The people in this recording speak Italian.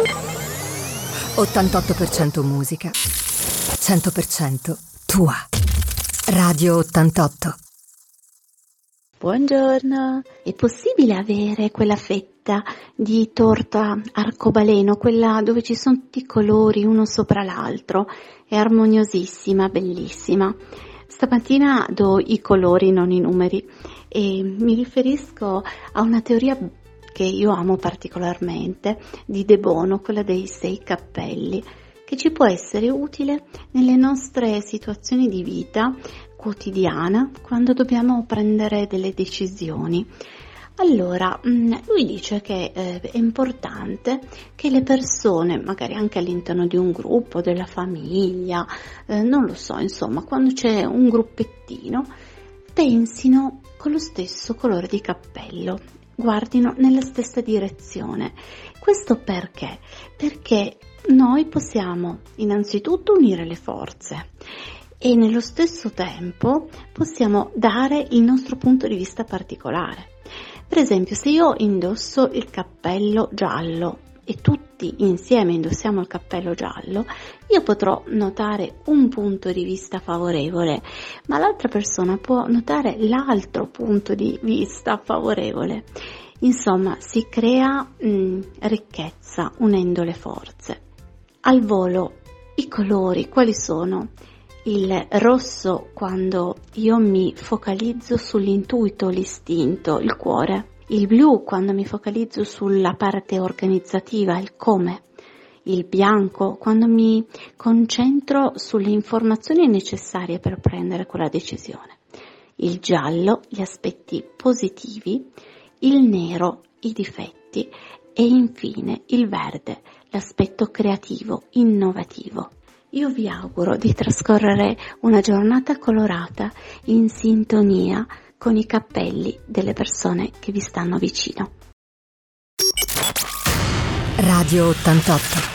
88% musica, 100% tua. Radio 88. Buongiorno, è possibile avere quella fetta di torta arcobaleno, quella dove ci sono tutti i colori uno sopra l'altro? È armoniosissima, bellissima. Stamattina do i colori, non i numeri, e mi riferisco a una teoria che io amo particolarmente di De Bono, quella dei sei cappelli, che ci può essere utile nelle nostre situazioni di vita quotidiana quando dobbiamo prendere delle decisioni. Allora, mm, lui dice che eh, è importante che le persone, magari anche all'interno di un gruppo, della famiglia, eh, non lo so, insomma, quando c'è un gruppettino, pensino con lo stesso colore di cappello, guardino nella stessa direzione. Questo perché? Perché noi possiamo innanzitutto unire le forze e nello stesso tempo possiamo dare il nostro punto di vista particolare. Per esempio, se io indosso il cappello giallo e tutti insieme indossiamo il cappello giallo, io potrò notare un punto di vista favorevole, ma l'altra persona può notare l'altro punto di vista favorevole. Insomma, si crea mh, mm, ricchezza unendo le forze. Al volo, i colori quali sono? il rosso quando io mi focalizzo sull'intuito, l'istinto, il cuore, il blu quando mi focalizzo sulla parte organizzativa, il come, il bianco quando mi concentro sulle informazioni necessarie per prendere quella decisione, il giallo gli aspetti positivi, il nero i difetti e infine il verde l'aspetto creativo, innovativo. Io vi auguro di trascorrere una giornata colorata in sintonia con i cappelli delle persone che vi stanno vicino. Radio 88